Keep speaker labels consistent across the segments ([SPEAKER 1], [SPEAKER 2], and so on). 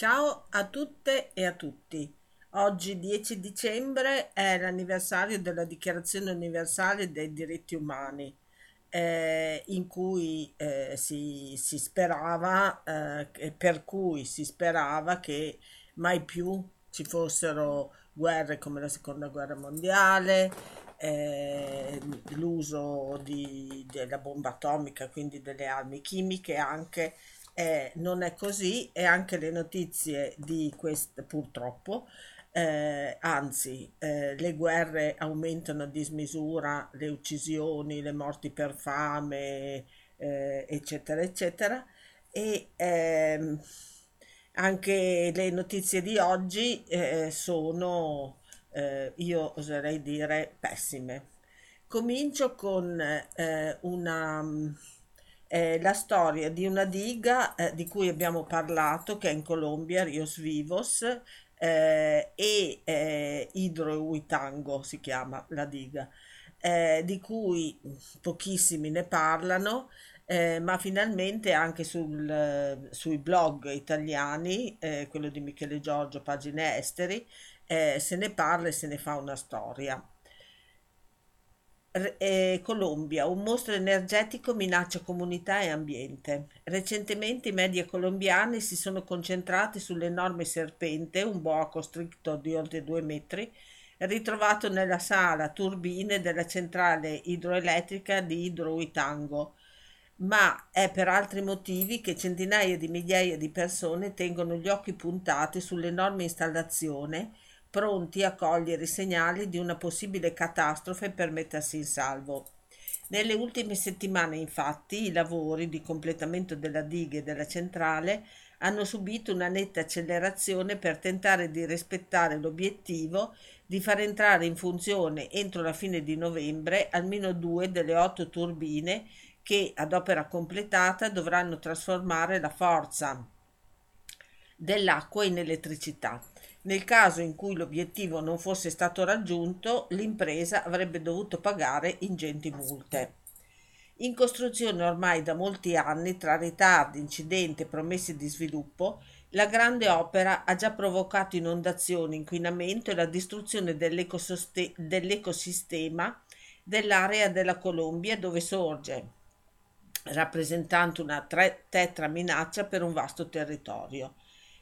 [SPEAKER 1] Ciao a tutte e a tutti. Oggi 10 dicembre è l'anniversario della Dichiarazione universale dei diritti umani, eh, cui eh, si, si sperava, eh, per cui si sperava che mai più ci fossero guerre come la seconda guerra mondiale, eh, l'uso di- della bomba atomica, quindi delle armi chimiche anche eh, non è così e anche le notizie di questo purtroppo, eh, anzi, eh, le guerre aumentano a dismisura, le uccisioni, le morti per fame, eh, eccetera, eccetera. E ehm, anche le notizie di oggi eh, sono, eh, io oserei dire, pessime. Comincio con eh, una eh, la storia di una diga eh, di cui abbiamo parlato, che è in Colombia, Rios Vivos, eh, e eh, Hidro Huitango si chiama la diga, eh, di cui pochissimi ne parlano, eh, ma finalmente anche sul, sui blog italiani, eh, quello di Michele Giorgio, pagine esteri, se ne parla e se ne fa una storia. Eh, Colombia, un mostro energetico minaccia comunità e ambiente. Recentemente i media colombiani si sono concentrati sull'enorme serpente, un boa constrictor di oltre due metri, ritrovato nella sala turbine della centrale idroelettrica di Hidroituango, ma è per altri motivi che centinaia di migliaia di persone tengono gli occhi puntati sull'enorme installazione pronti a cogliere i segnali di una possibile catastrofe per mettersi in salvo. Nelle ultime settimane, infatti, i lavori di completamento della diga e della centrale hanno subito una netta accelerazione per tentare di rispettare l'obiettivo di far entrare in funzione entro la fine di novembre almeno due delle otto turbine che, ad opera completata, dovranno trasformare la forza dell'acqua in elettricità. Nel caso in cui l'obiettivo non fosse stato raggiunto, l'impresa avrebbe dovuto pagare ingenti multe. In costruzione ormai da molti anni, tra ritardi, incidenti e promesse di sviluppo, la grande opera ha già provocato inondazioni, inquinamento e la distruzione dell'ecosistema dell'area della Colombia dove sorge, rappresentando una tetra minaccia per un vasto territorio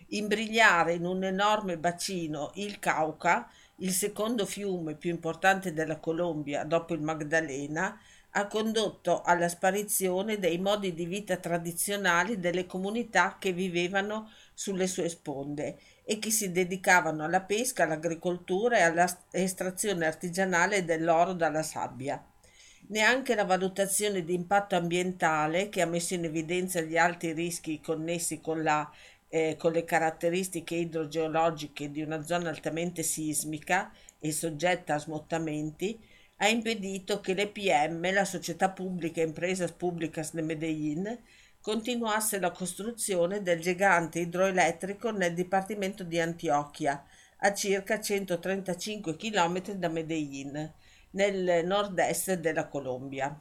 [SPEAKER 1] imbrigliare in un enorme bacino il Cauca, il secondo fiume più importante della Colombia dopo il Magdalena, ha condotto alla sparizione dei modi di vita tradizionali delle comunità che vivevano sulle sue sponde e che si dedicavano alla pesca, all'agricoltura e all'estrazione artigianale dell'oro dalla sabbia. Neanche la valutazione di impatto ambientale, che ha messo in evidenza gli alti rischi connessi con la eh, con le caratteristiche idrogeologiche di una zona altamente sismica e soggetta a smottamenti, ha impedito che l'EPM, la società pubblica Empresas Públicas de Medellín, continuasse la costruzione del gigante idroelettrico nel dipartimento di Antioquia, a circa 135 km da Medellín, nel nord-est della Colombia.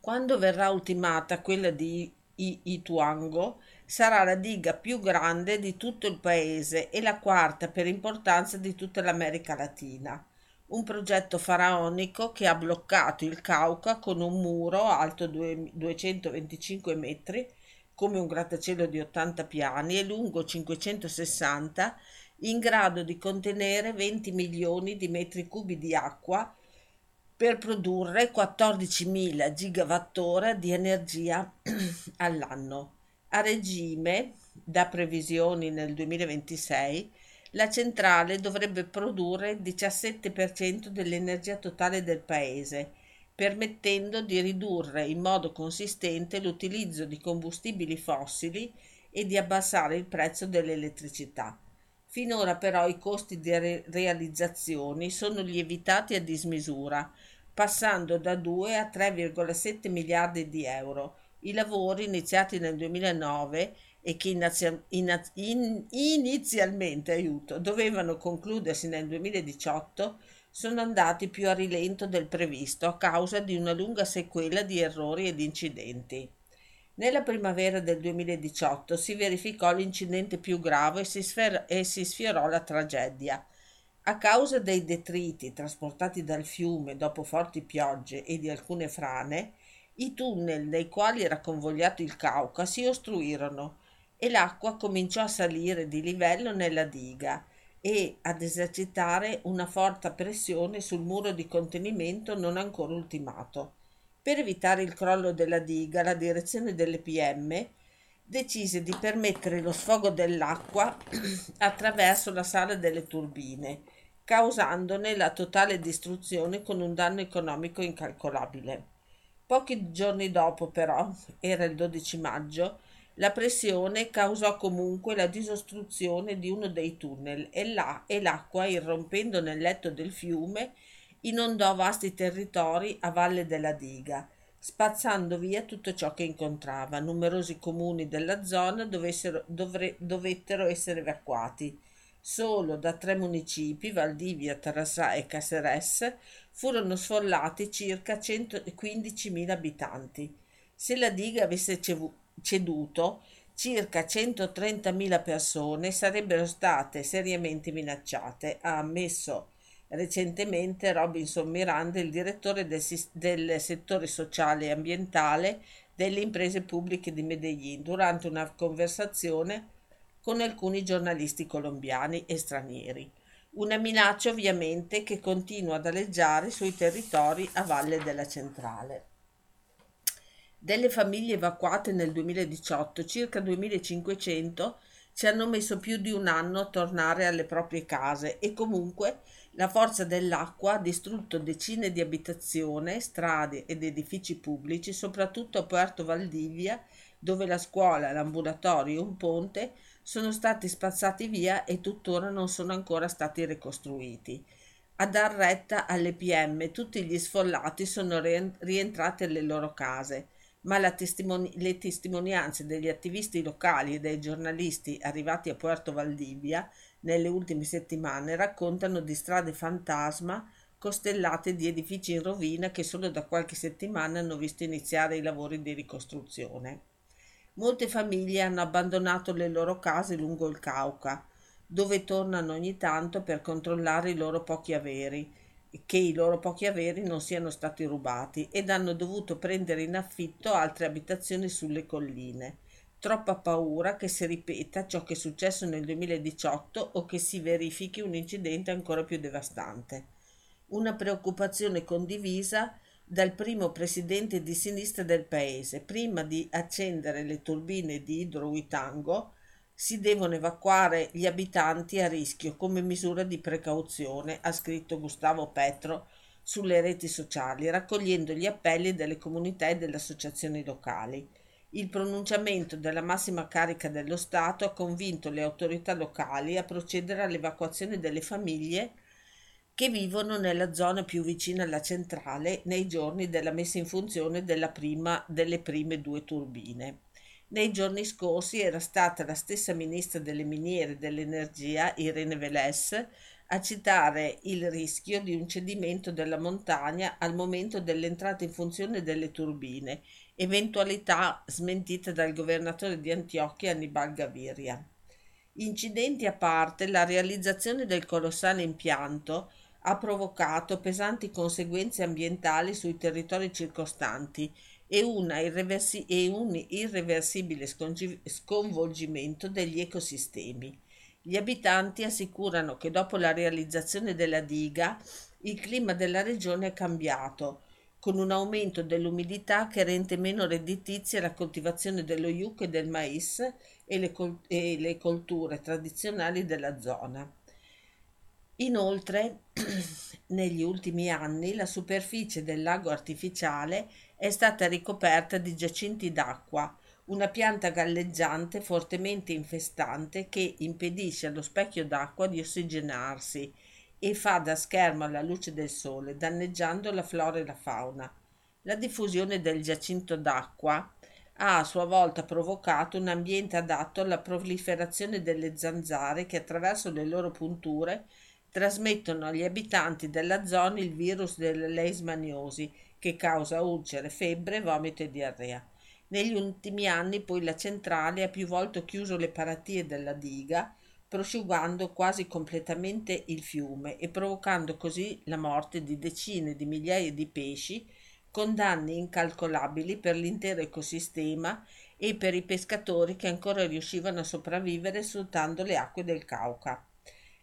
[SPEAKER 1] Quando verrà ultimata quella di Ituango, sarà la diga più grande di tutto il paese e la quarta per importanza di tutta l'America Latina. Un progetto faraonico che ha bloccato il Cauca con un muro alto 225 metri, come un grattacielo di 80 piani e lungo 560, in grado di contenere 20 milioni di metri cubi di acqua per produrre 14.000 gigawattora di energia all'anno. A regime, da previsioni nel 2026, la centrale dovrebbe produrre il 17% dell'energia totale del paese, permettendo di ridurre in modo consistente l'utilizzo di combustibili fossili e di abbassare il prezzo dell'elettricità. Finora però i costi di re- realizzazione sono lievitati a dismisura, passando da 2 a 3,7 miliardi di euro, i lavori iniziati nel 2009 e che inizia- in- in- inizialmente aiuto, dovevano concludersi nel 2018 sono andati più a rilento del previsto a causa di una lunga sequela di errori ed incidenti. Nella primavera del 2018 si verificò l'incidente più grave e si, sfer- e si sfiorò la tragedia. A causa dei detriti trasportati dal fiume dopo forti piogge e di alcune frane, i tunnel nei quali era convogliato il Cauca si ostruirono e l'acqua cominciò a salire di livello nella diga e ad esercitare una forte pressione sul muro di contenimento non ancora ultimato. Per evitare il crollo della diga, la direzione delle PM decise di permettere lo sfogo dell'acqua attraverso la sala delle turbine, causandone la totale distruzione con un danno economico incalcolabile. Pochi giorni dopo, però, era il 12 maggio, la pressione causò comunque la disostruzione di uno dei tunnel e, là, e l'acqua, irrompendo nel letto del fiume, inondò vasti territori a valle della diga, spazzando via tutto ciò che incontrava. Numerosi comuni della zona dovre, dovettero essere evacuati. Solo da tre municipi, Valdivia, Tarasà e Caceres, furono sfollati circa 115.000 abitanti. Se la diga avesse ceduto, circa 130.000 persone sarebbero state seriamente minacciate, ha ammesso recentemente Robinson Miranda, il direttore del, del settore sociale e ambientale delle imprese pubbliche di Medellin, durante una conversazione con alcuni giornalisti colombiani e stranieri. Una minaccia ovviamente che continua ad aleggiare sui territori a valle della centrale. Delle famiglie evacuate nel 2018, circa 2500 ci hanno messo più di un anno a tornare alle proprie case e comunque la forza dell'acqua ha distrutto decine di abitazioni, strade ed edifici pubblici, soprattutto a Puerto Valdivia, dove la scuola, l'ambulatorio e un ponte sono stati spazzati via e tuttora non sono ancora stati ricostruiti. A dar retta alle PM tutti gli sfollati sono rientrati alle loro case, ma testimoni- le testimonianze degli attivisti locali e dei giornalisti arrivati a Puerto Valdivia nelle ultime settimane raccontano di strade fantasma costellate di edifici in rovina che solo da qualche settimana hanno visto iniziare i lavori di ricostruzione. Molte famiglie hanno abbandonato le loro case lungo il Cauca, dove tornano ogni tanto per controllare i loro pochi averi, che i loro pochi averi non siano stati rubati ed hanno dovuto prendere in affitto altre abitazioni sulle colline troppa paura che si ripeta ciò che è successo nel 2018 o che si verifichi un incidente ancora più devastante. Una preoccupazione condivisa dal primo presidente di sinistra del paese. Prima di accendere le turbine di idrouitango si devono evacuare gli abitanti a rischio come misura di precauzione, ha scritto Gustavo Petro sulle reti sociali, raccogliendo gli appelli delle comunità e delle associazioni locali. Il pronunciamento della massima carica dello Stato ha convinto le autorità locali a procedere all'evacuazione delle famiglie che vivono nella zona più vicina alla centrale nei giorni della messa in funzione prima, delle prime due turbine. Nei giorni scorsi era stata la stessa ministra delle miniere e dell'energia, Irene Veles, a citare il rischio di un cedimento della montagna al momento dell'entrata in funzione delle turbine eventualità smentita dal governatore di Antiochia Annibal Gaviria. Incidenti a parte, la realizzazione del colossale impianto ha provocato pesanti conseguenze ambientali sui territori circostanti e, irreversi- e un irreversibile sconvolgimento degli ecosistemi. Gli abitanti assicurano che dopo la realizzazione della diga il clima della regione è cambiato, con un aumento dell'umidità che rende meno redditizia la coltivazione dello yucca e del mais e le, col- e le colture tradizionali della zona. Inoltre, negli ultimi anni la superficie del lago artificiale è stata ricoperta di giacinti d'acqua, una pianta galleggiante fortemente infestante che impedisce allo specchio d'acqua di ossigenarsi e fa da schermo alla luce del sole, danneggiando la flora e la fauna. La diffusione del giacinto d'acqua ha a sua volta provocato un ambiente adatto alla proliferazione delle zanzare che attraverso le loro punture trasmettono agli abitanti della zona il virus delle leishmaniosi che causa ulcere, febbre, vomito e diarrea. Negli ultimi anni poi la centrale ha più volte chiuso le paratie della diga, prosciugando quasi completamente il fiume e provocando così la morte di decine di migliaia di pesci con danni incalcolabili per l'intero ecosistema e per i pescatori che ancora riuscivano a sopravvivere sfruttando le acque del Cauca.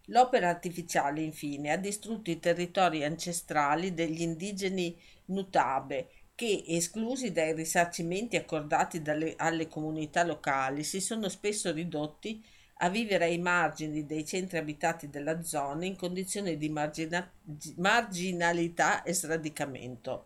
[SPEAKER 1] L'opera artificiale, infine, ha distrutto i territori ancestrali degli indigeni Nutabe, che, esclusi dai risarcimenti accordati dalle, alle comunità locali, si sono spesso ridotti a vivere ai margini dei centri abitati della zona in condizioni di margina- marginalità e sradicamento.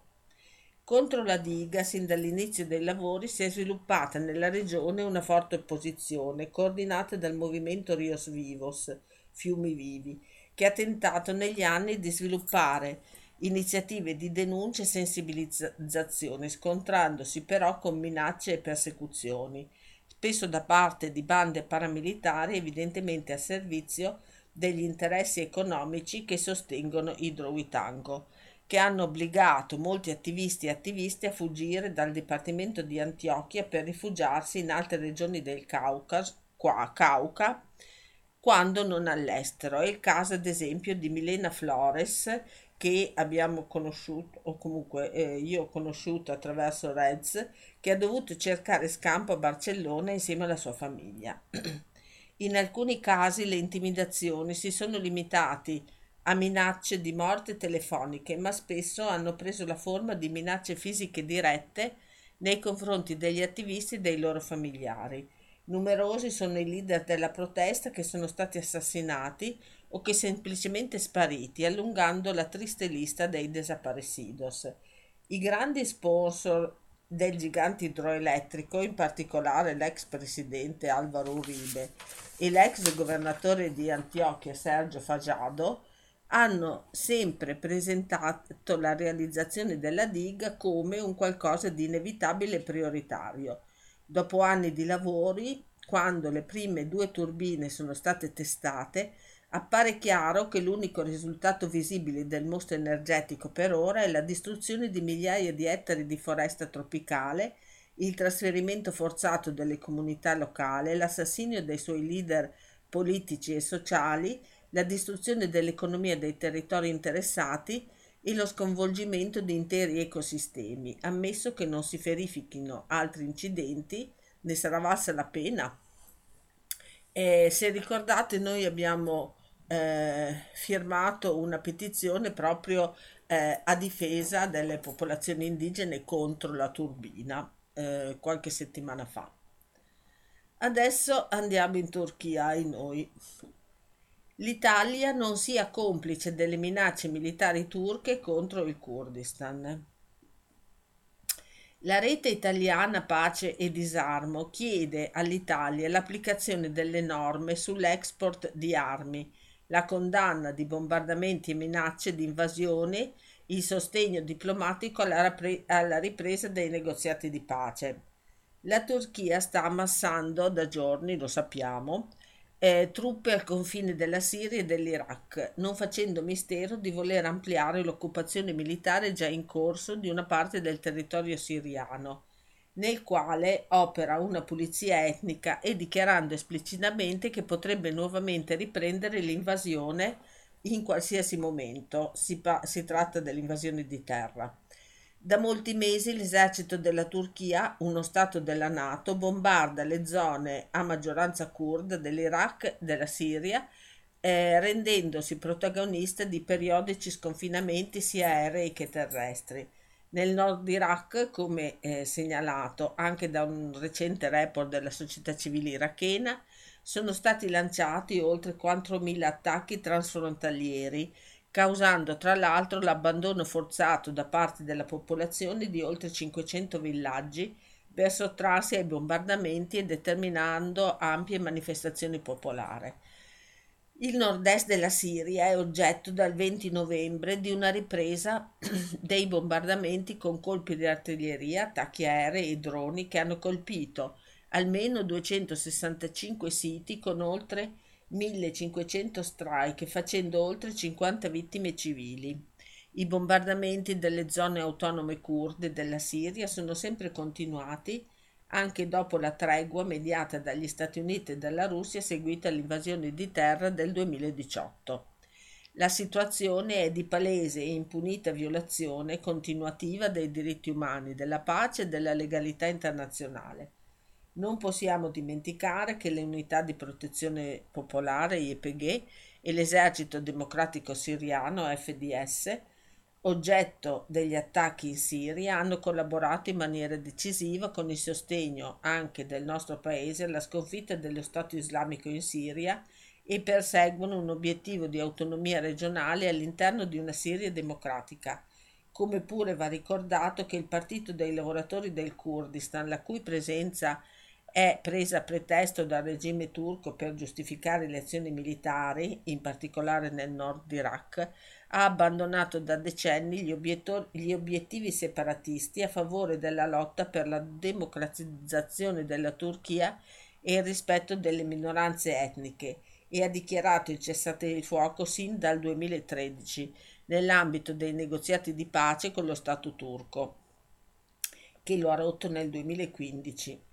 [SPEAKER 1] Contro la diga, sin dall'inizio dei lavori, si è sviluppata nella regione una forte opposizione, coordinata dal movimento Rios Vivos, Fiumi Vivi, che ha tentato negli anni di sviluppare iniziative di denuncia e sensibilizzazione, scontrandosi però con minacce e persecuzioni, spesso da parte di bande paramilitari evidentemente a servizio degli interessi economici che sostengono Idrowitango che hanno obbligato molti attivisti e attiviste a fuggire dal Dipartimento di Antiochia per rifugiarsi in altre regioni del Cauca, qua, Cauca quando non all'estero. È il caso ad esempio di Milena Flores che abbiamo conosciuto, o comunque eh, io ho conosciuto attraverso Reds, che ha dovuto cercare scampo a Barcellona insieme alla sua famiglia. In alcuni casi le intimidazioni si sono limitati a minacce di morte telefoniche, ma spesso hanno preso la forma di minacce fisiche dirette nei confronti degli attivisti e dei loro familiari. Numerosi sono i leader della protesta che sono stati assassinati o che semplicemente spariti, allungando la triste lista dei desaparecidos. I grandi sponsor del gigante idroelettrico, in particolare l'ex presidente Alvaro Uribe e l'ex governatore di Antiochia Sergio Fagiado, hanno sempre presentato la realizzazione della diga come un qualcosa di inevitabile e prioritario. Dopo anni di lavori, quando le prime due turbine sono state testate, appare chiaro che l'unico risultato visibile del mostro energetico per ora è la distruzione di migliaia di ettari di foresta tropicale, il trasferimento forzato delle comunità locali, l'assassinio dei suoi leader politici e sociali la distruzione dell'economia dei territori interessati e lo sconvolgimento di interi ecosistemi, ammesso che non si verifichino altri incidenti, ne sarà valsa la pena. E se ricordate, noi abbiamo eh, firmato una petizione proprio eh, a difesa delle popolazioni indigene contro la turbina eh, qualche settimana fa. Adesso andiamo in Turchia, ai noi l'Italia non sia complice delle minacce militari turche contro il Kurdistan. La rete italiana Pace e Disarmo chiede all'Italia l'applicazione delle norme sull'export di armi, la condanna di bombardamenti e minacce di invasione, il sostegno diplomatico alla, ripresa dei negoziati di pace. La Turchia sta ammassando da giorni, lo sappiamo, eh, truppe al confine della Siria e dell'Iraq, non facendo mistero di voler ampliare l'occupazione militare già in corso di una parte del territorio siriano, nel quale opera una pulizia etnica e dichiarando esplicitamente che potrebbe nuovamente riprendere l'invasione in qualsiasi momento. Si, pa- si tratta dell'invasione di terra. Da molti mesi l'esercito della Turchia, uno stato della Nato, bombarda le zone a maggioranza kurda dell'Iraq e della Siria, eh, rendendosi protagonista di periodici sconfinamenti sia aerei che terrestri. Nel nord Iraq, come eh, segnalato anche da un recente report della società civile irachena, sono stati lanciati oltre 4.000 attacchi transfrontalieri causando tra l'altro l'abbandono forzato da parte della popolazione di oltre 500 villaggi per sottrarsi ai bombardamenti e determinando ampie manifestazioni popolari. Il nord-est della Siria è oggetto dal 20 novembre di una ripresa dei bombardamenti con colpi di artiglieria, attacchi aerei e droni che hanno colpito almeno 265 siti con oltre 1500 strike facendo oltre 50 vittime civili. I bombardamenti delle zone autonome kurde della Siria sono sempre continuati anche dopo la tregua mediata dagli Stati Uniti e dalla Russia seguita all'invasione di terra del 2018. La situazione è di palese e impunita violazione continuativa dei diritti umani, della pace e della legalità internazionale. Non possiamo dimenticare che le unità di protezione popolare YPG e l'esercito democratico siriano FDS oggetto degli attacchi in Siria hanno collaborato in maniera decisiva con il sostegno anche del nostro paese alla sconfitta dello Stato islamico in Siria e perseguono un obiettivo di autonomia regionale all'interno di una Siria democratica. Come pure va ricordato che il Partito dei lavoratori del Kurdistan, la cui presenza è presa a pretesto dal regime turco per giustificare le azioni militari, in particolare nel nord Iraq, ha abbandonato da decenni gli, obietto- gli obiettivi separatisti a favore della lotta per la democratizzazione della Turchia e il rispetto delle minoranze etniche e ha dichiarato il cessate il fuoco sin dal 2013 nell'ambito dei negoziati di pace con lo Stato turco, che lo ha rotto nel 2015,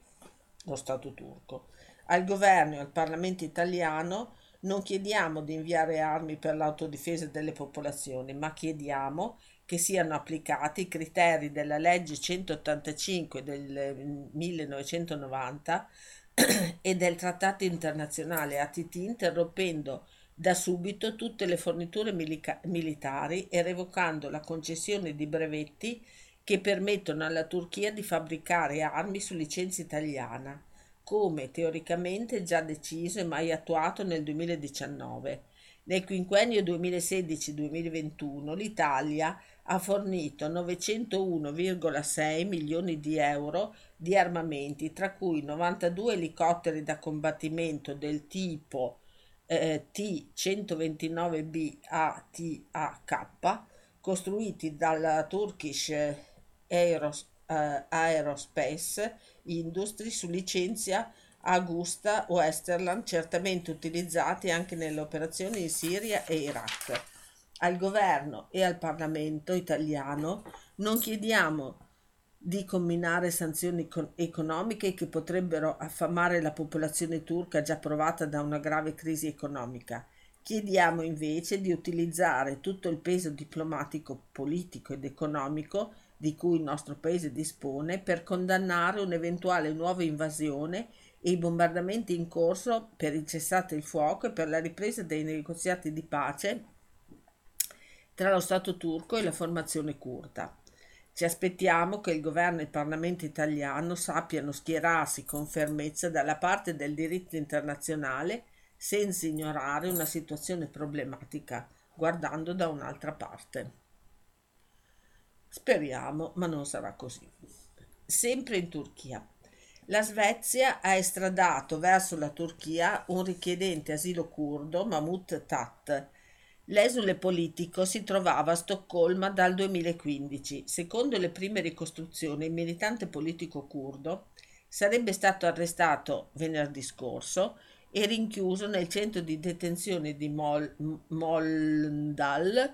[SPEAKER 1] lo Stato turco. Al governo e al Parlamento italiano non chiediamo di inviare armi per l'autodifesa delle popolazioni, ma chiediamo che siano applicati i criteri della legge 185 del 1990 e del trattato internazionale ATT interrompendo da subito tutte le forniture milica- militari e revocando la concessione di brevetti che permettono alla Turchia di fabbricare armi su licenza italiana come teoricamente già deciso e mai attuato nel 2019. Nel quinquennio 2016-2021 l'Italia ha fornito 901,6 milioni di euro di armamenti, tra cui 92 elicotteri da combattimento del tipo eh, T-129B ATAK, costruiti dalla Turkish Aeros, eh, Aerospace Industry su licenza Augusta o Esterland certamente utilizzati anche nelle operazioni in Siria e Iraq. Al governo e al Parlamento italiano non chiediamo di combinare sanzioni economiche che potrebbero affamare la popolazione turca già provata da una grave crisi economica. Chiediamo invece di utilizzare tutto il peso diplomatico, politico ed economico di cui il nostro paese dispone per condannare un'eventuale nuova invasione e i bombardamenti in corso per il cessate il fuoco e per la ripresa dei negoziati di pace tra lo Stato turco e la formazione curda. Ci aspettiamo che il governo e il Parlamento italiano sappiano schierarsi con fermezza dalla parte del diritto internazionale senza ignorare una situazione problematica, guardando da un'altra parte. Speriamo, ma non sarà così. Sempre in Turchia. La Svezia ha estradato verso la Turchia un richiedente asilo curdo, Mahmoud Tat. L'esule politico si trovava a Stoccolma dal 2015. Secondo le prime ricostruzioni, il militante politico curdo sarebbe stato arrestato venerdì scorso e rinchiuso nel centro di detenzione di Mol- Moldal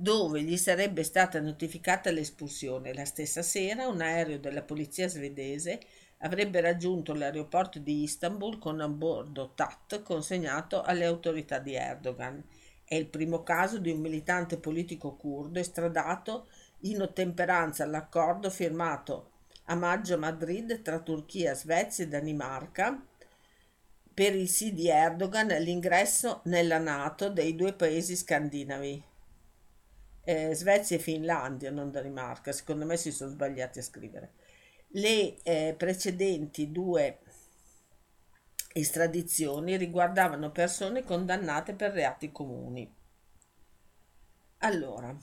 [SPEAKER 1] dove gli sarebbe stata notificata l'espulsione. La stessa sera un aereo della polizia svedese avrebbe raggiunto l'aeroporto di Istanbul con a bordo TAT consegnato alle autorità di Erdogan. È il primo caso di un militante politico curdo estradato in ottemperanza all'accordo firmato a maggio a Madrid tra Turchia, Svezia e Danimarca per il sì di Erdogan all'ingresso nella Nato dei due paesi scandinavi eh, Svezia e Finlandia, non Danimarca, secondo me si sono sbagliati a scrivere. Le eh, precedenti due estradizioni riguardavano persone condannate per reati comuni. Allora,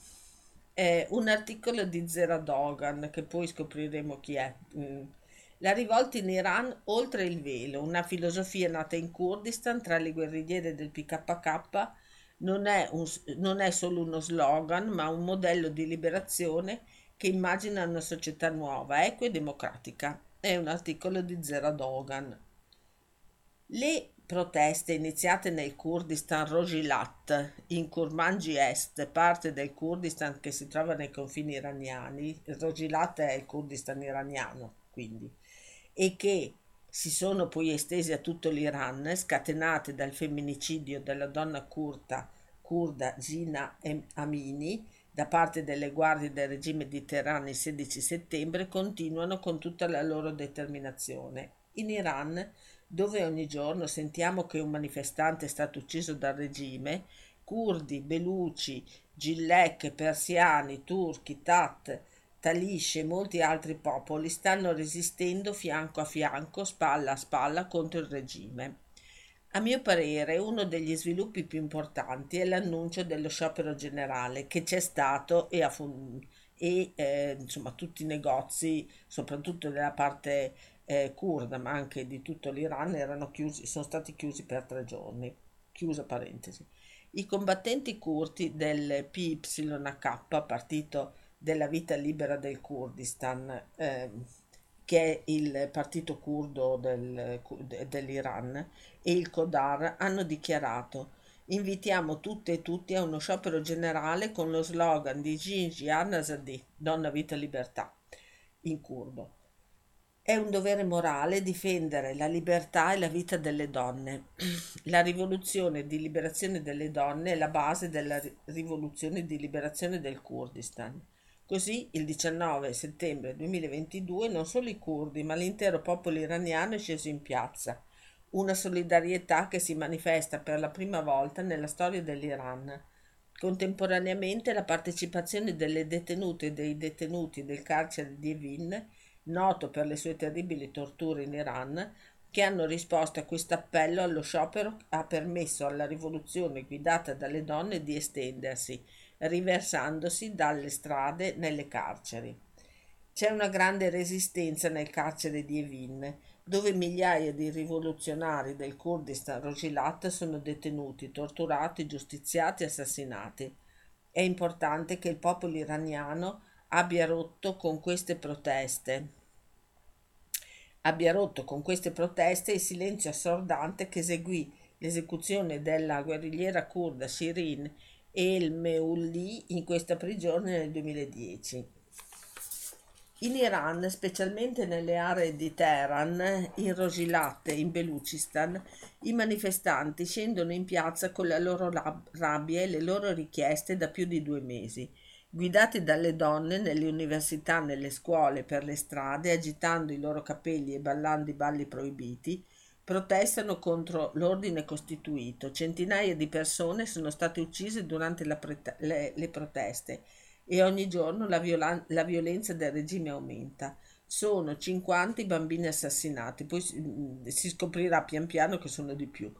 [SPEAKER 1] eh, un articolo di Zeradogan, che poi scopriremo chi è. Mm. La rivolta in Iran oltre il velo, una filosofia nata in Kurdistan tra le guerrigliere del PKK non è, un, non è solo uno slogan, ma un modello di liberazione che immagina una società nuova, equa e democratica. È un articolo di Zera Dogan. Le proteste iniziate nel Kurdistan Rojilat, in Kurmanji Est, parte del Kurdistan che si trova nei confini iraniani, Rojilat è il Kurdistan iraniano, quindi, e che si sono poi estesi a tutto l'Iran, scatenate dal femminicidio della donna curda, curda Gina Amini da parte delle guardie del regime di Teheran il 16 settembre, continuano con tutta la loro determinazione. In Iran, dove ogni giorno sentiamo che un manifestante è stato ucciso dal regime, curdi, beluci, gillec, persiani, turchi, tat, Talisce e molti altri popoli stanno resistendo fianco a fianco, spalla a spalla contro il regime. A mio parere uno degli sviluppi più importanti è l'annuncio dello sciopero generale che c'è stato e, fun- e eh, insomma tutti i negozi, soprattutto della parte eh, kurda ma anche di tutto l'Iran, erano chiusi, sono stati chiusi per tre giorni. Chiusa parentesi. I combattenti curdi del PYK, partito della vita libera del Kurdistan, eh, che è il partito curdo del, dell'Iran, e il Kodar hanno dichiarato invitiamo tutte e tutti a uno sciopero generale con lo slogan di Jinji Anasadi, Donna Vita Libertà, in curdo. È un dovere morale difendere la libertà e la vita delle donne. La rivoluzione di liberazione delle donne è la base della rivoluzione di liberazione del Kurdistan. Così il 19 settembre 2022 non solo i curdi ma l'intero popolo iraniano è sceso in piazza, una solidarietà che si manifesta per la prima volta nella storia dell'Iran. Contemporaneamente la partecipazione delle detenute e dei detenuti del carcere di Evin, noto per le sue terribili torture in Iran, che hanno risposto a questo appello allo sciopero ha permesso alla rivoluzione guidata dalle donne di estendersi riversandosi dalle strade nelle carceri. C'è una grande resistenza nel carcere di Evin, dove migliaia di rivoluzionari del Kurdistan Rojilat sono detenuti, torturati, giustiziati e assassinati. È importante che il popolo iraniano abbia rotto con queste proteste abbia rotto con queste proteste il silenzio assordante che eseguì l'esecuzione della guerrigliera kurda Shirin El Meulli in questa prigione nel 2010. In Iran, specialmente nelle aree di Teheran, in Rosilat e in Belucistan, i manifestanti scendono in piazza con la loro rabbia e le loro richieste da più di due mesi, guidati dalle donne nelle università, nelle scuole, per le strade, agitando i loro capelli e ballando i balli proibiti, protestano contro l'ordine costituito. Centinaia di persone sono state uccise durante pre- le, le, proteste e ogni giorno la, viola- la, violenza del regime aumenta. Sono 50 i bambini assassinati, poi si, mm, si scoprirà pian piano che sono di più.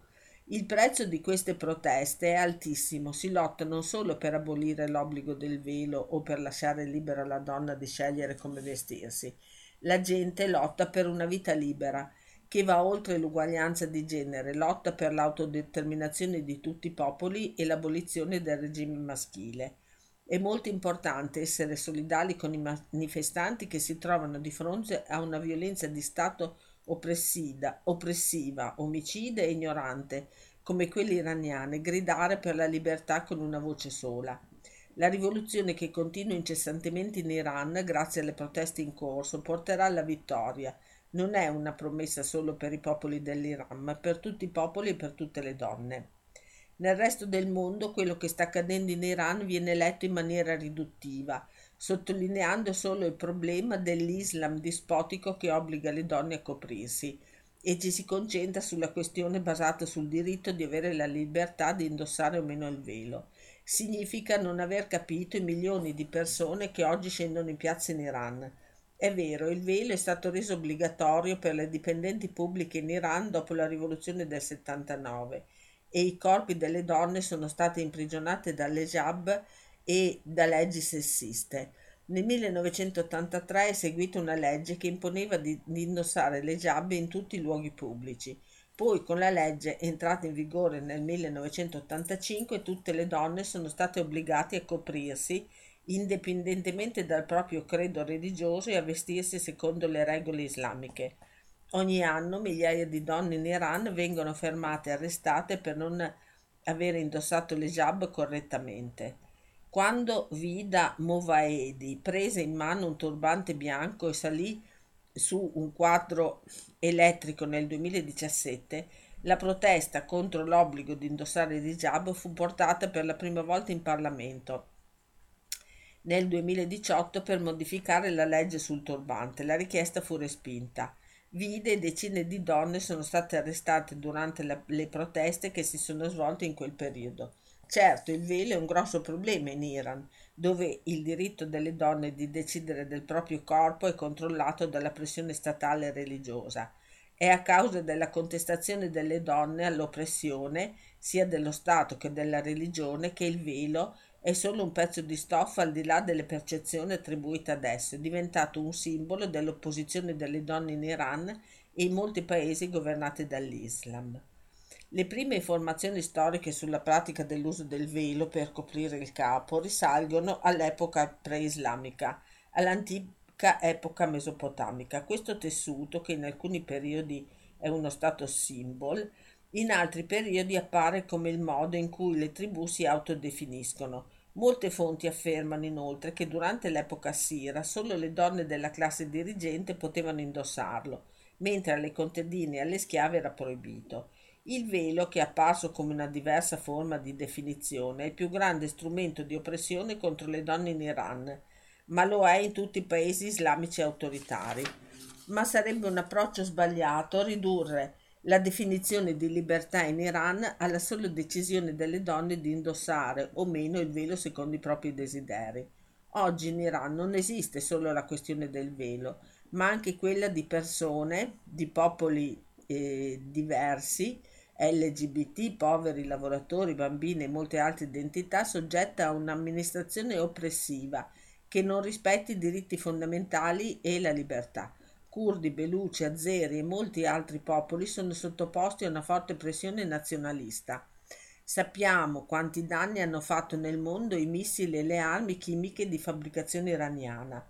[SPEAKER 1] Il prezzo di queste proteste è altissimo, si lotta non solo per abolire l'obbligo del velo o per lasciare libera la donna di scegliere come vestirsi, la gente lotta per una vita libera che va oltre l'uguaglianza di genere, lotta per l'autodeterminazione di tutti i popoli e l'abolizione del regime maschile. È molto importante essere solidali con i manifestanti che si trovano di fronte a una violenza di Stato oppressiva, omicida e ignorante, come quelle iraniane, gridare per la libertà con una voce sola. La rivoluzione che continua incessantemente in Iran, grazie alle proteste in corso, porterà alla vittoria non è una promessa solo per i popoli dell'Iran, ma per tutti i popoli e per tutte le donne. Nel resto del mondo quello che sta accadendo in Iran viene letto in maniera riduttiva, sottolineando solo il problema dell'Islam dispotico che obbliga le donne a coprirsi e ci si concentra sulla questione basata sul diritto di avere la libertà di indossare o meno il velo. Significa non aver capito i milioni di persone che oggi scendono in piazza in Iran è vero, il velo è stato reso obbligatorio per le dipendenti pubbliche in Iran dopo la rivoluzione del 79 e i corpi delle donne sono stati imprigionati dalle jab e da leggi sessiste. Nel 1983 è seguita una legge che imponeva di, di indossare le jab in tutti i luoghi pubblici. Poi, con la legge entrata in vigore nel 1985, tutte le donne sono state obbligate a coprirsi indipendentemente dal proprio credo religioso e a vestirsi secondo le regole islamiche. Ogni anno migliaia di donne in Iran vengono fermate e arrestate per non avere indossato l'hijab correttamente. Quando Vida Movaedi prese in mano un turbante bianco e salì su un quadro elettrico nel 2017, la protesta contro l'obbligo di indossare il hijab fu portata per la prima volta in Parlamento nel 2018 per modificare la legge sul turbante. La richiesta fu respinta. Vide e decine di donne sono state arrestate durante la, le proteste che si sono svolte in quel periodo. Certo, il velo è un grosso problema in Iran, dove il diritto delle donne di decidere del proprio corpo è controllato dalla pressione statale e religiosa. È a causa della contestazione delle donne all'oppressione, sia dello Stato che della religione, che il velo è solo un pezzo di stoffa al di là delle percezioni attribuite ad esso, è diventato un simbolo dell'opposizione delle donne in Iran e in molti paesi governati dall'Islam. Le prime informazioni storiche sulla pratica dell'uso del velo per coprire il capo risalgono all'epoca preislamica, all'antica epoca mesopotamica. Questo tessuto, che in alcuni periodi è uno stato symbol, in altri periodi appare come il modo in cui le tribù si autodefiniscono. Molte fonti affermano inoltre che durante l'epoca assira solo le donne della classe dirigente potevano indossarlo, mentre alle contadine e alle schiave era proibito. Il velo, che è apparso come una diversa forma di definizione, è il più grande strumento di oppressione contro le donne in Iran, ma lo è in tutti i paesi islamici autoritari. Ma sarebbe un approccio sbagliato ridurre la definizione di libertà in Iran alla sola decisione delle donne di indossare o meno il velo secondo i propri desideri. Oggi in Iran non esiste solo la questione del velo, ma anche quella di persone, di popoli eh, diversi, LGBT, poveri, lavoratori, bambini e molte altre identità soggette a un'amministrazione oppressiva che non rispetti i diritti fondamentali e la libertà. Curdi, Beluci, Azeri e molti altri popoli sono sottoposti a una forte pressione nazionalista. Sappiamo quanti danni hanno fatto nel mondo i missili e le armi chimiche di fabbricazione iraniana.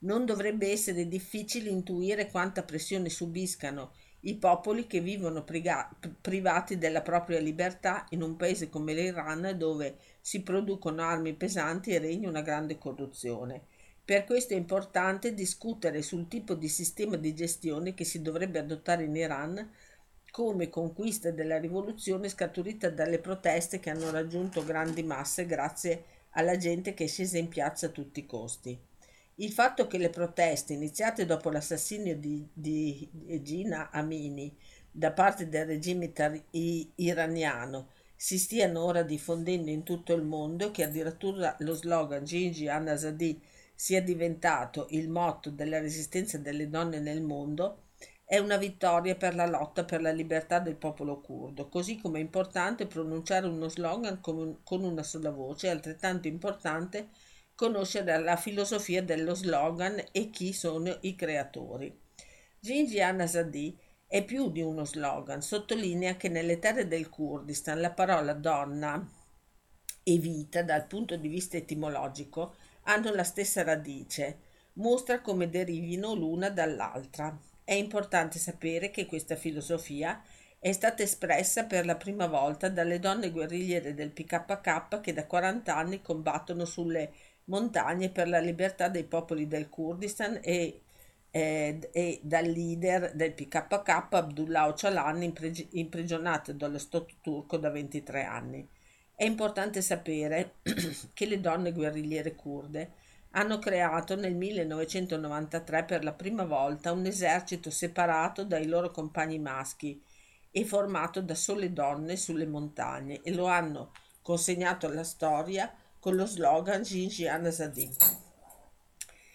[SPEAKER 1] Non dovrebbe essere difficile intuire quanta pressione subiscano i popoli che vivono priga- privati della propria libertà in un paese come l'Iran dove si producono armi pesanti e regna una grande corruzione. Per questo è importante discutere sul tipo di sistema di gestione che si dovrebbe adottare in Iran come conquista della rivoluzione scaturita dalle proteste che hanno raggiunto grandi masse grazie alla gente che è scesa in piazza a tutti i costi. Il fatto che le proteste iniziate dopo l'assassinio di, di Gina Amini da parte del regime tar- iraniano si stiano ora diffondendo in tutto il mondo e che addirittura lo slogan Gigi Anasadi sia diventato il motto della resistenza delle donne nel mondo è una vittoria per la lotta per la libertà del popolo curdo, così come è importante pronunciare uno slogan con, una sola voce, è altrettanto importante conoscere la filosofia dello slogan e chi sono i creatori. Gigi Anasadi è più di uno slogan, sottolinea che nelle terre del Kurdistan la parola donna e vita dal punto di vista etimologico hanno la stessa radice, mostra come derivino l'una dall'altra. È importante sapere che questa filosofia è stata espressa per la prima volta dalle donne guerrigliere del PKK che da 40 anni combattono sulle montagne per la libertà dei popoli del Kurdistan e, eh, e dal leader del PKK Abdullah Öcalan imprigionato dallo Stato turco da 23 anni. È importante sapere che le donne guerrigliere kurde hanno creato nel 1993 per la prima volta un esercito separato dai loro compagni maschi e formato da sole donne sulle montagne e lo hanno consegnato alla storia con lo slogan Jinjian Azadi.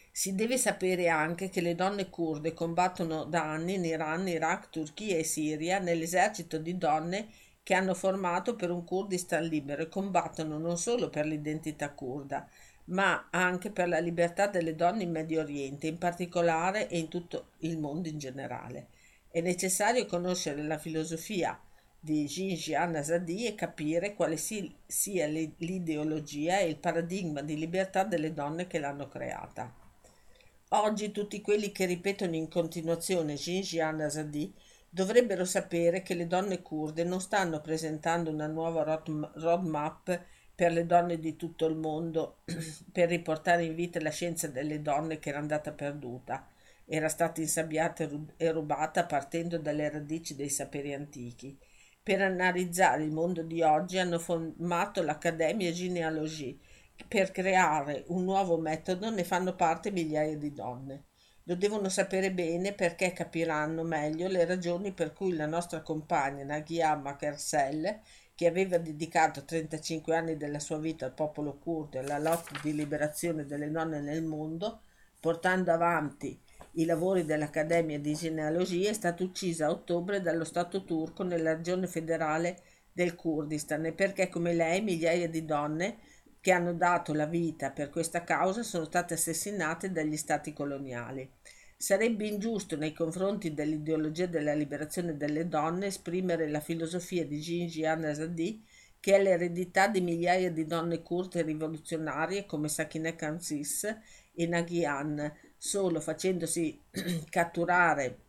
[SPEAKER 1] Si deve sapere anche che le donne kurde combattono da anni in Iran, Iraq, Turchia e Siria nell'esercito di donne che hanno formato per un Kurdistan libero e combattono non solo per l'identità kurda, ma anche per la libertà delle donne in Medio Oriente, in particolare e in tutto il mondo in generale. È necessario conoscere la filosofia di Jinjian Azadi e capire quale sia l'ideologia e il paradigma di libertà delle donne che l'hanno creata. Oggi tutti quelli che ripetono in continuazione Jinjian Azadi dovrebbero sapere che le donne kurde non stanno presentando una nuova roadmap per le donne di tutto il mondo per riportare in vita la scienza delle donne che era andata perduta, era stata insabbiata e rubata partendo dalle radici dei saperi antichi. Per analizzare il mondo di oggi hanno formato l'Accademia Genealogie. Per creare un nuovo metodo ne fanno parte migliaia di donne. Lo devono sapere bene perché capiranno meglio le ragioni per cui la nostra compagna Nagia Makersel, che aveva dedicato 35 anni della sua vita al popolo curdo e alla lotta di liberazione delle donne nel mondo, portando avanti i lavori dell'Accademia di Genealogia, è stata uccisa a ottobre dallo Stato turco nella regione federale del Kurdistan. E perché come lei migliaia di donne che hanno dato la vita per questa causa sono state assassinate dagli stati coloniali. Sarebbe ingiusto nei confronti dell'ideologia della liberazione delle donne esprimere la filosofia di Jinjian Azadi che è l'eredità di migliaia di donne curte e rivoluzionarie come Sakineh Kansis e Nagihan, solo facendosi catturare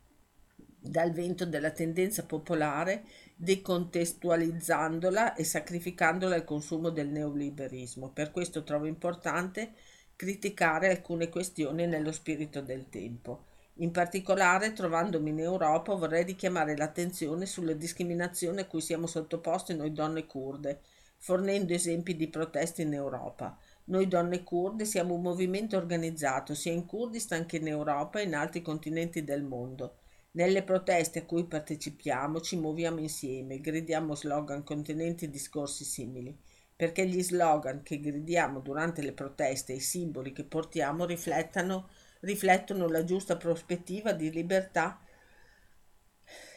[SPEAKER 1] dal vento della tendenza popolare, decontestualizzandola e sacrificandola al consumo del neoliberismo. Per questo trovo importante criticare alcune questioni nello spirito del tempo. In particolare, trovandomi in Europa, vorrei richiamare l'attenzione sulle discriminazioni a cui siamo sottoposti noi donne kurde, fornendo esempi di proteste in Europa. Noi donne kurde siamo un movimento organizzato sia in Kurdistan che in Europa e in altri continenti del mondo. Nelle proteste a cui partecipiamo ci muoviamo insieme, gridiamo slogan contenenti discorsi simili, perché gli slogan che gridiamo durante le proteste e i simboli che portiamo riflettono la giusta prospettiva di libertà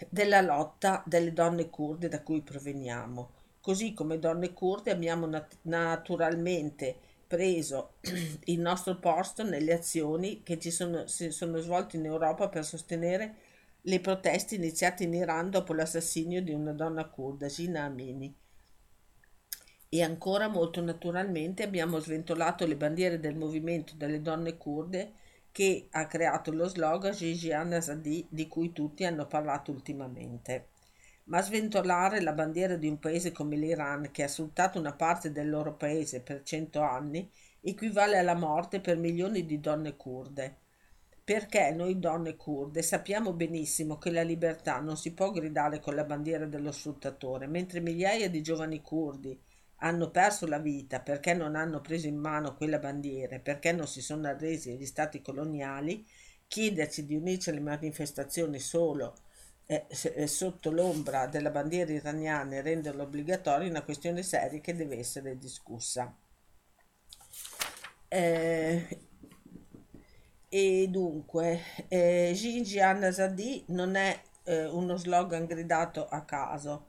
[SPEAKER 1] della lotta delle donne kurde da cui proveniamo. Così come donne kurde abbiamo nat- naturalmente preso il nostro posto nelle azioni che ci sono, si sono svolte in Europa per sostenere le proteste iniziate in Iran dopo l'assassinio di una donna kurda, Gina Amini. E ancora molto naturalmente abbiamo sventolato le bandiere del movimento delle donne kurde che ha creato lo slogan Jijian Azadi di cui tutti hanno parlato ultimamente ma sventolare la bandiera di un paese come l'Iran, che ha sfruttato una parte del loro paese per cento anni, equivale alla morte per milioni di donne kurde. Perché noi donne kurde sappiamo benissimo che la libertà non si può gridare con la bandiera dello sfruttatore, mentre migliaia di giovani kurdi hanno perso la vita perché non hanno preso in mano quella bandiera, perché non si sono arresi agli stati coloniali, chiederci di unirci alle manifestazioni solo eh, sotto l'ombra della bandiera iraniana e renderlo obbligatorio è una questione seria che deve essere discussa. Eh, e dunque, eh, Jinjian Azadi non è eh, uno slogan gridato a caso.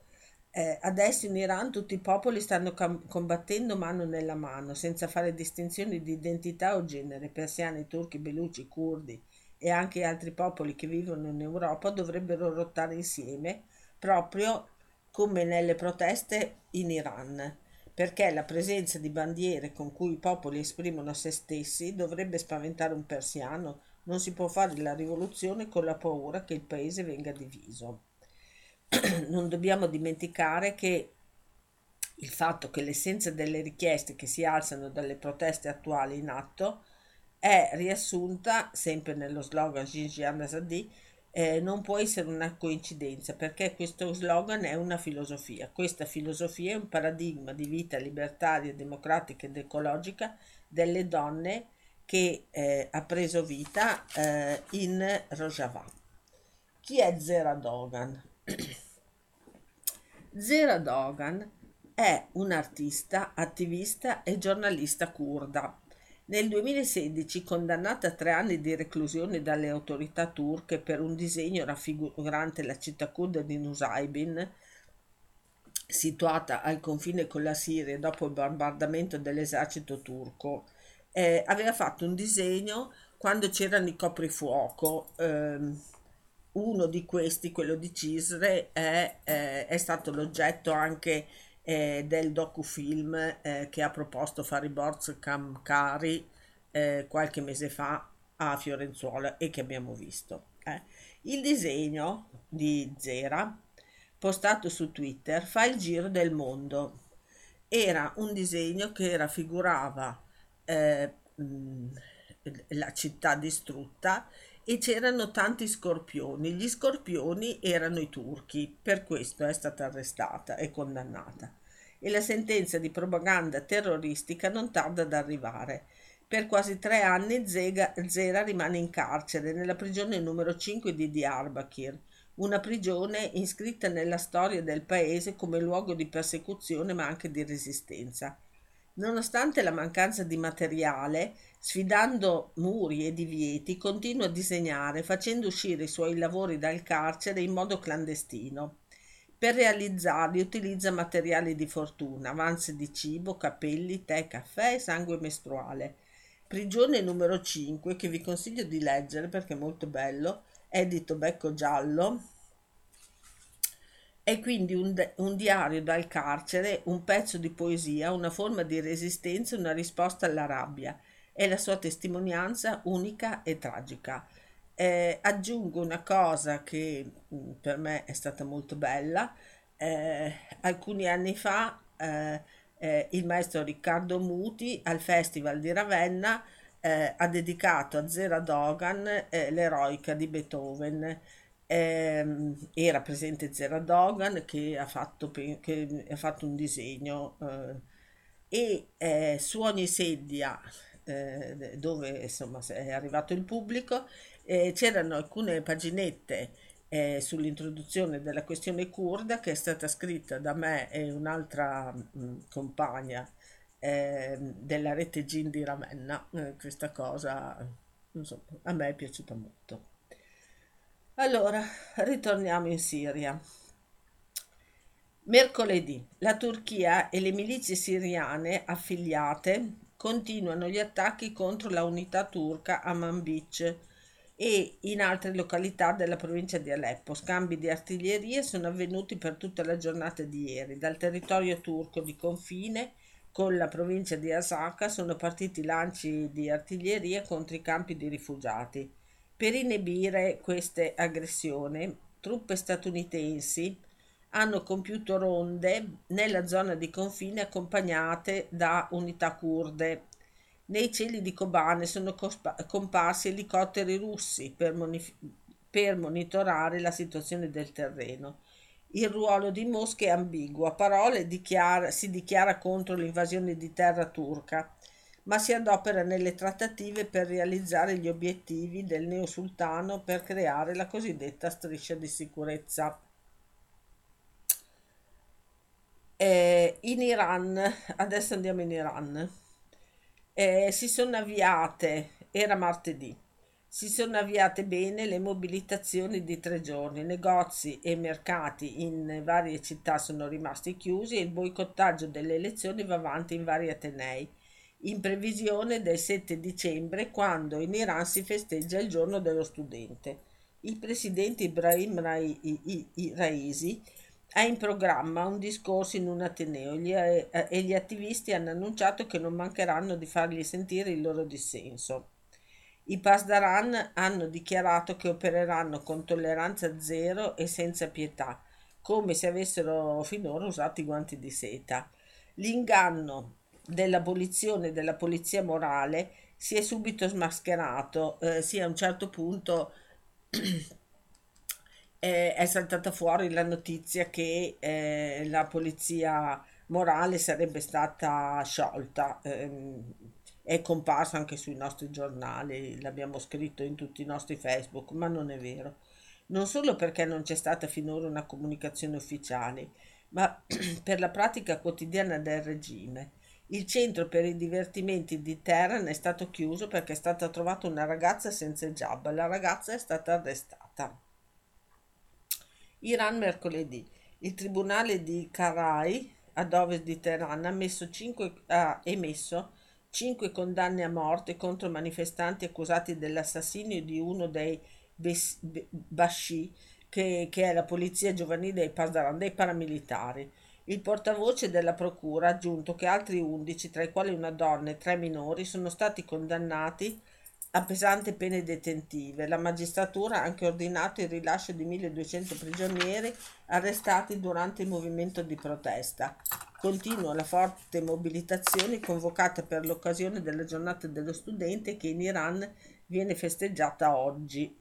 [SPEAKER 1] Eh, adesso in Iran tutti i popoli stanno com- combattendo mano nella mano, senza fare distinzioni di identità o genere, persiani, turchi, beluci, curdi, e anche altri popoli che vivono in Europa dovrebbero lottare insieme, proprio come nelle proteste in Iran, perché la presenza di bandiere con cui i popoli esprimono se stessi dovrebbe spaventare un persiano. Non si può fare la rivoluzione con la paura che il paese venga diviso. non dobbiamo dimenticare che il fatto che l'essenza delle richieste che si alzano dalle proteste attuali in atto è riassunta sempre nello slogan Gigi Amazadi eh, non può essere una coincidenza perché questo slogan è una filosofia. Questa filosofia è un paradigma di vita libertaria, democratica ed ecologica delle donne che eh, ha preso vita eh, in Rojava. Chi è Zera Dogan? Zera Dogan è un'artista, attivista e giornalista kurda nel 2016, condannata a tre anni di reclusione dalle autorità turche per un disegno raffigurante la città kurda di Nusaybin, situata al confine con la Siria dopo il bombardamento dell'esercito turco, eh, aveva fatto un disegno quando c'erano i coprifuoco. Ehm, uno di questi, quello di Cisre, è, eh, è stato l'oggetto anche eh, del docufilm eh, che ha proposto Fariborz Kamkari eh, qualche mese fa a Fiorenzuola e che abbiamo visto. Eh. Il disegno di Zera, postato su Twitter, fa il giro del mondo. Era un disegno che raffigurava eh, la città distrutta e c'erano tanti scorpioni. Gli scorpioni erano i turchi, per questo è stata arrestata e condannata. E la sentenza di propaganda terroristica non tarda ad arrivare. Per quasi tre anni Zega, Zera rimane in carcere nella prigione numero 5 di Diyarbakir, una prigione iscritta nella storia del paese come luogo di persecuzione ma anche di resistenza. Nonostante la mancanza di materiale, sfidando muri e divieti, continua a disegnare, facendo uscire i suoi lavori dal carcere in modo clandestino. Per realizzarli utilizza materiali di fortuna, avanzi di cibo, capelli, tè, caffè e sangue mestruale Prigione numero 5 che vi consiglio di leggere perché è molto bello, edito Becco Giallo. È quindi un, un, diario dal carcere, un pezzo di poesia, una forma di resistenza, una risposta alla rabbia. È la sua testimonianza unica e tragica. Eh, aggiungo una cosa che mm, per me è stata molto bella. Eh, alcuni anni fa eh, eh, il maestro Riccardo Muti al Festival di Ravenna eh, ha dedicato a Zera Dogan eh, l'eroica di Beethoven. Eh, era presente Zera Dogan che ha fatto, che ha fatto un disegno eh, e eh, su ogni sedia eh, dove insomma è arrivato il pubblico c'erano alcune paginette eh, sull'introduzione della questione kurda che è stata scritta da me e un'altra mh, compagna eh, della rete Gin di Ravenna. Eh, questa cosa insomma, a me è piaciuta molto. Allora, ritorniamo in Siria. Mercoledì la Turchia e le milizie siriane affiliate continuano gli attacchi contro la unità turca a Manbij e in altre località della provincia di Aleppo. Scambi di artiglierie sono avvenuti per tutta la giornata di ieri. Dal territorio turco di confine con la provincia di Asaka sono partiti lanci di artiglieria contro i campi di rifugiati. Per inibire queste aggressioni, truppe statunitensi hanno compiuto ronde nella zona di confine accompagnate da unità kurde. Nei cieli di Kobane sono comparsi elicotteri russi per, monif- per monitorare la situazione del terreno. Il ruolo di Mosca è ambiguo, a parole dichiara, si dichiara contro l'invasione di terra turca, ma si adopera nelle trattative per realizzare gli obiettivi del neosultano per creare la cosiddetta striscia di sicurezza. Eh, in Iran, adesso andiamo in Iran. Eh, si sono avviate, era martedì, si sono avviate bene le mobilitazioni di tre giorni, negozi e mercati in varie città sono rimasti chiusi e il boicottaggio delle elezioni va avanti in vari atenei, in previsione del 7 dicembre quando in Iran si festeggia il giorno dello studente. Il presidente Ibrahim Raisi ha in programma un discorso in un ateneo eh, e gli attivisti hanno annunciato che non mancheranno di fargli sentire il loro dissenso. I Pasdaran hanno dichiarato che opereranno con tolleranza zero e senza pietà, come se avessero finora usato i guanti di seta. L'inganno dell'abolizione della polizia morale si è subito smascherato, eh, sì a un certo punto eh, è saltata fuori la notizia che eh, la polizia morale sarebbe stata sciolta. Eh, è comparso anche sui nostri giornali, l'abbiamo scritto in tutti i nostri Facebook, ma non è vero. Non solo perché non c'è stata finora una comunicazione ufficiale, ma per la pratica quotidiana del regime. Il centro per i divertimenti di Teheran è stato chiuso perché è stata trovata una ragazza senza hijab. La ragazza è stata arrestata. Iran mercoledì. Il tribunale di Karai, ad ovest di Teheran, ha, messo cinque, ha emesso cinque condanne a morte contro manifestanti accusati dell'assassinio di uno dei Bashi, che, che, è la polizia giovanile dei Pasdaran, dei paramilitari. Il portavoce della procura ha aggiunto che altri undici, tra i quali una donna e tre minori, sono stati condannati a pesanti pene detentive. La magistratura ha anche ordinato il rilascio di 1200 prigionieri arrestati durante il movimento di protesta. Continua la forte mobilitazione convocata per l'occasione della giornata dello studente che in Iran viene festeggiata oggi,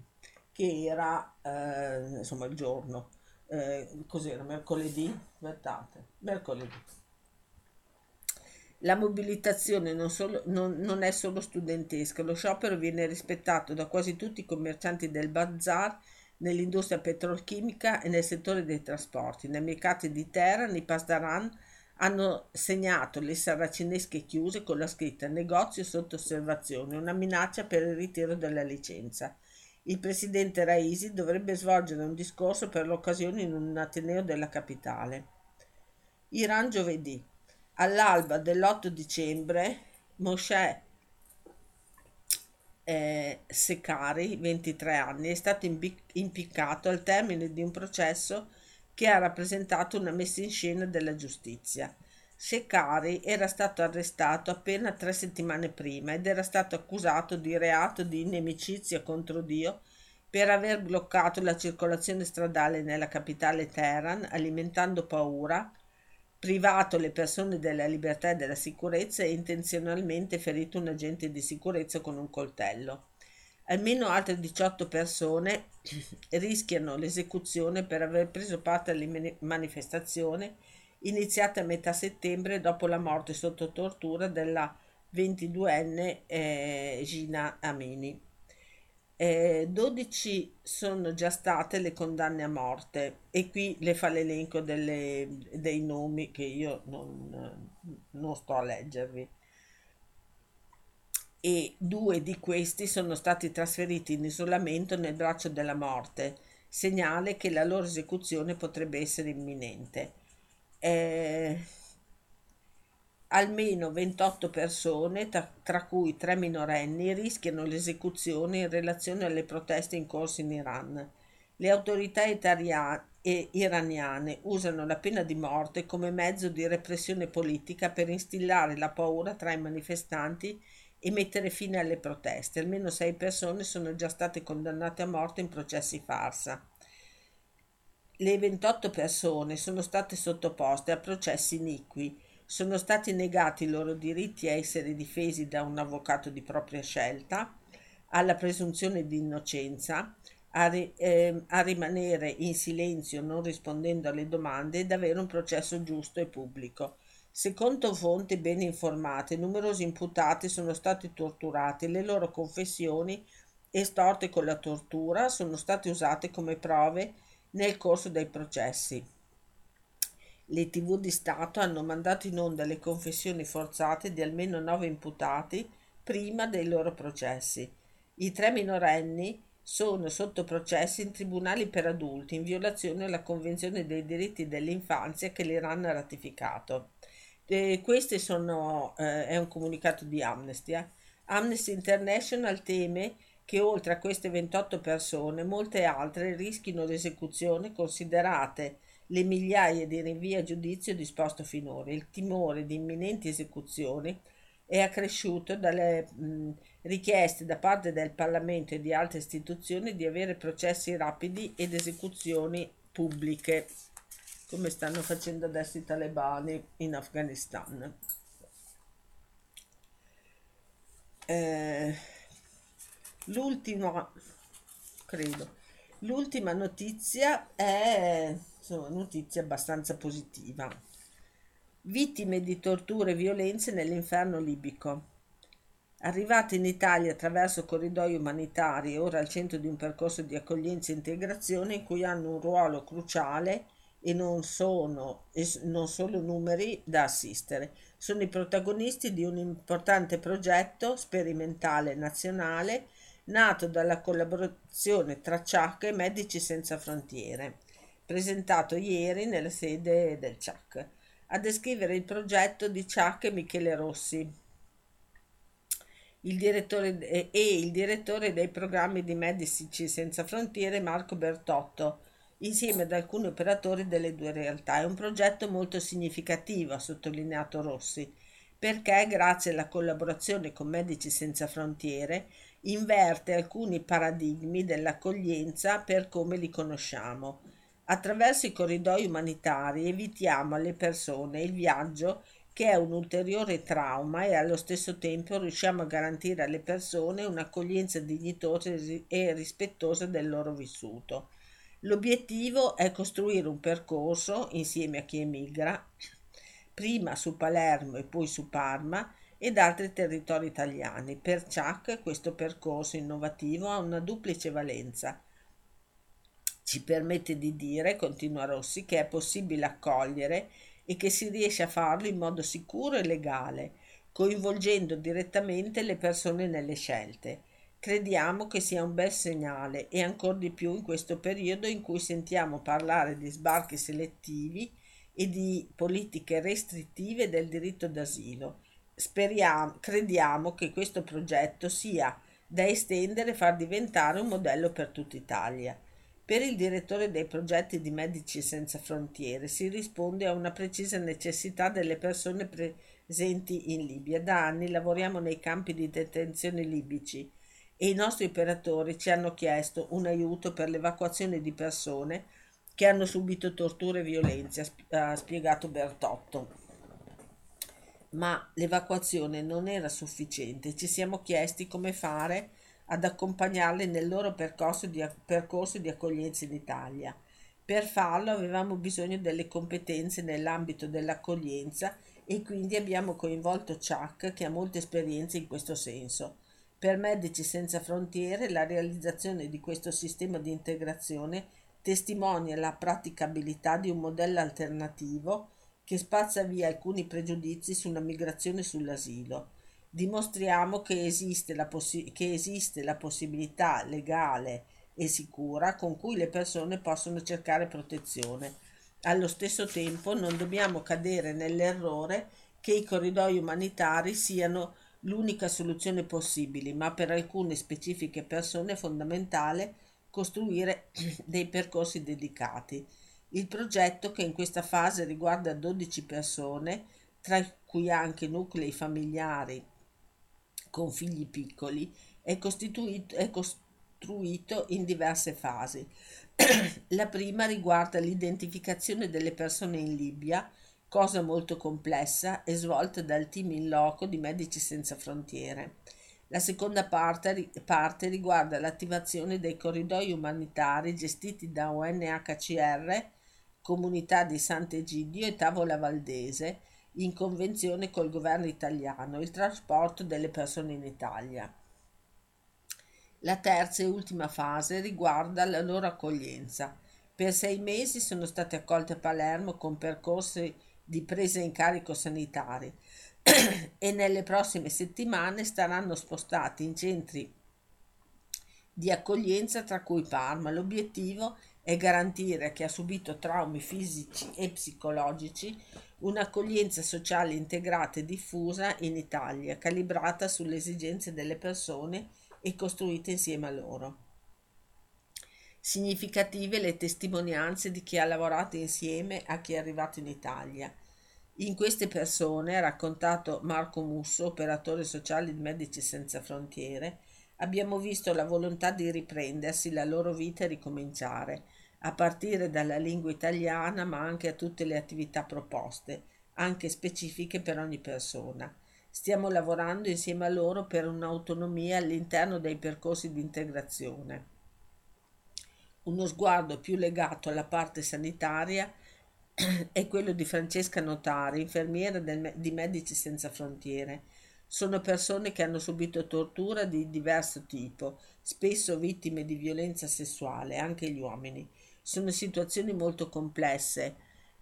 [SPEAKER 1] che era eh, insomma il giorno, eh, cos'era, mercoledì? Aspettate, mercoledì. La mobilitazione non, solo, non, non, è solo studentesca, lo sciopero viene rispettato da quasi tutti i commercianti del bazar nell'industria petrolchimica e nel settore dei trasporti. Nei mercati di Teheran i Pasdaran hanno segnato le saracinesche chiuse con la scritta negozio sotto osservazione, una minaccia per il ritiro della licenza. Il presidente Raisi dovrebbe svolgere un discorso per l'occasione in un ateneo della capitale. Iran giovedì. All'alba dell'8 dicembre, Moshe eh, Sekari, 23 anni, è stato impiccato al termine di un processo che ha rappresentato una messa in scena della giustizia. Sekari era stato arrestato appena tre settimane prima ed era stato accusato di reato di inimicizia contro Dio per aver bloccato la circolazione stradale nella capitale Teheran, alimentando paura, privato le persone della libertà e della sicurezza e intenzionalmente ferito un agente di sicurezza con un coltello. Almeno altre 18 persone rischiano l'esecuzione per aver preso parte alle manifestazioni iniziate a metà settembre dopo la morte sotto tortura della 22enne eh, Gina Amini. Eh, 12 sono già state le condanne a morte e qui le fa l'elenco delle, dei nomi che io non, non sto a leggervi e due di questi sono stati trasferiti in isolamento nel braccio della morte, segnale che la loro esecuzione potrebbe essere imminente. Eh, Almeno 28 persone, tra, tra cui tre minorenni, rischiano l'esecuzione in relazione alle proteste in corso in Iran. Le autorità italia- e iraniane usano la pena di morte come mezzo di repressione politica per instillare la paura tra i manifestanti e mettere fine alle proteste. Almeno sei persone sono già state condannate a morte in processi farsa. Le 28 persone sono state sottoposte a processi iniqui sono stati negati i loro diritti a essere difesi da un avvocato di propria scelta, alla presunzione di innocenza, a, ri, eh, a rimanere in silenzio non rispondendo alle domande ed avere un processo giusto e pubblico. Secondo fonti ben informate, numerosi imputati sono stati torturati le loro confessioni, estorte con la tortura, sono state usate come prove nel corso dei processi. Le tv di Stato hanno mandato in onda le confessioni forzate di almeno nove imputati prima dei loro processi. I tre minorenni sono sotto processi in tribunali per adulti in violazione alla Convenzione dei diritti dell'infanzia che l'Iran ha ratificato. E questo sono, eh, è un comunicato di Amnesty. Eh. Amnesty International teme che oltre a queste 28 persone molte altre rischino l'esecuzione considerate le migliaia di rinvii a giudizio disposto finora. Il timore di imminenti esecuzioni è accresciuto dalle mh, richieste da parte del Parlamento e di altre istituzioni di avere processi rapidi ed esecuzioni pubbliche, come stanno facendo adesso i talebani in Afghanistan. Eh, l'ultima, credo, l'ultima notizia è insomma, notizia abbastanza positiva. Vittime di torture e violenze nell'inferno libico. Arrivate in Italia attraverso corridoi umanitari, ora al centro di un percorso di accoglienza e integrazione in cui hanno un ruolo cruciale e non sono e non solo numeri da assistere. Sono i protagonisti di un importante progetto sperimentale nazionale nato dalla collaborazione tra CIAC e Medici Senza Frontiere presentato ieri nella sede del CIAC. A descrivere il progetto di CIAC è Michele Rossi il direttore, e il direttore dei programmi di Medici Senza Frontiere Marco Bertotto, insieme ad alcuni operatori delle due realtà. È un progetto molto significativo, ha sottolineato Rossi, perché grazie alla collaborazione con Medici Senza Frontiere inverte alcuni paradigmi dell'accoglienza per come li conosciamo Attraverso i corridoi umanitari evitiamo alle persone il viaggio che è un ulteriore trauma e allo stesso tempo riusciamo a garantire alle persone un'accoglienza dignitosa e rispettosa del loro vissuto. L'obiettivo è costruire un percorso insieme a chi emigra, prima su Palermo e poi su Parma ed altri territori italiani. Per Chuck questo percorso innovativo ha una duplice valenza. Ci permette di dire, continua Rossi, che è possibile accogliere e che si riesce a farlo in modo sicuro e legale, coinvolgendo direttamente le persone nelle scelte. Crediamo che sia un bel segnale e ancora di più in questo periodo in cui sentiamo parlare di sbarchi selettivi e di politiche restrittive del diritto d'asilo. Speriamo, crediamo che questo progetto sia da estendere e far diventare un modello per tutta Italia. Per il direttore dei progetti di Medici Senza Frontiere si risponde a una precisa necessità delle persone presenti in Libia. Da anni lavoriamo nei campi di detenzione libici e i nostri operatori ci hanno chiesto un aiuto per l'evacuazione di persone che hanno subito torture e violenze, ha spiegato Bertotto. Ma l'evacuazione non era sufficiente, ci siamo chiesti come fare ad accompagnarli nel loro percorso di, percorso di accoglienza in Italia. Per farlo avevamo bisogno delle competenze nell'ambito dell'accoglienza e quindi abbiamo coinvolto Chuck che ha molte esperienze in questo senso. Per Medici Senza Frontiere la realizzazione di questo sistema di integrazione testimonia la praticabilità di un modello alternativo che spazza via alcuni pregiudizi sulla migrazione e sull'asilo dimostriamo che esiste, la possi- che esiste la possibilità legale e sicura con cui le persone possono cercare protezione. Allo stesso tempo non dobbiamo cadere nell'errore che i corridoi umanitari siano l'unica soluzione possibile, ma per alcune specifiche persone è fondamentale costruire dei percorsi dedicati. Il progetto, che in questa fase riguarda 12 persone, tra cui anche nuclei familiari con figli piccoli è, è costruito in diverse fasi. La prima riguarda l'identificazione delle persone in Libia, cosa molto complessa e svolta dal team in loco di Medici Senza Frontiere. La seconda parte, parte riguarda l'attivazione dei corridoi umanitari gestiti da UNHCR, Comunità di Sant'Egidio e Tavola Valdese, in convenzione col governo italiano il trasporto delle persone in Italia. La terza e ultima fase riguarda la loro accoglienza. Per sei mesi sono state accolte a Palermo con percorsi di presa in carico sanitari e nelle prossime settimane saranno spostati in centri di accoglienza tra cui Parma. L'obiettivo è garantire a chi ha subito traumi fisici e psicologici un'accoglienza sociale integrata e diffusa in Italia, calibrata sulle esigenze delle persone e costruita insieme a loro. Significative le testimonianze di chi ha lavorato insieme a chi è arrivato in Italia. In queste persone, ha raccontato Marco Musso, operatore sociale di Medici Senza Frontiere, abbiamo visto la volontà di riprendersi la loro vita e ricominciare, a partire dalla lingua italiana ma anche a tutte le attività proposte, anche specifiche per ogni persona. Stiamo lavorando insieme a loro per un'autonomia all'interno dei percorsi di integrazione. Uno sguardo più legato alla parte sanitaria è quello di Francesca Notari, infermiera del, di Medici Senza Frontiere. Sono persone che hanno subito tortura di diverso tipo, spesso vittime di violenza sessuale, anche gli uomini. Sono situazioni molto complesse.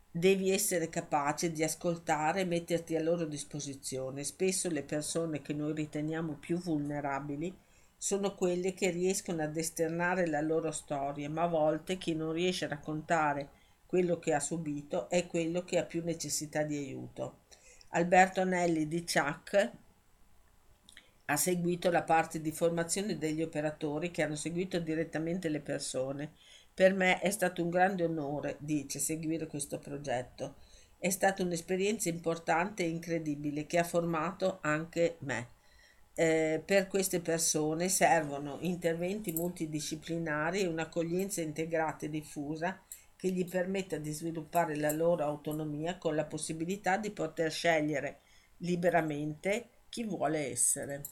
[SPEAKER 1] Devi essere capace di ascoltare e metterti a loro disposizione. Spesso le persone che noi riteniamo più vulnerabili sono quelle che riescono ad esternare la loro storia, ma a volte chi non riesce a raccontare quello che ha subito è quello che ha più necessità di aiuto. Alberto Anelli di Chuck ha seguito la parte di formazione degli operatori che hanno seguito direttamente le persone per me è stato un grande onore, dice, seguire questo progetto. È stata un'esperienza importante e incredibile che ha formato anche me. Eh, per queste persone servono interventi multidisciplinari e un'accoglienza integrata e diffusa che gli permetta di sviluppare la loro autonomia con la possibilità di poter scegliere liberamente chi vuole essere.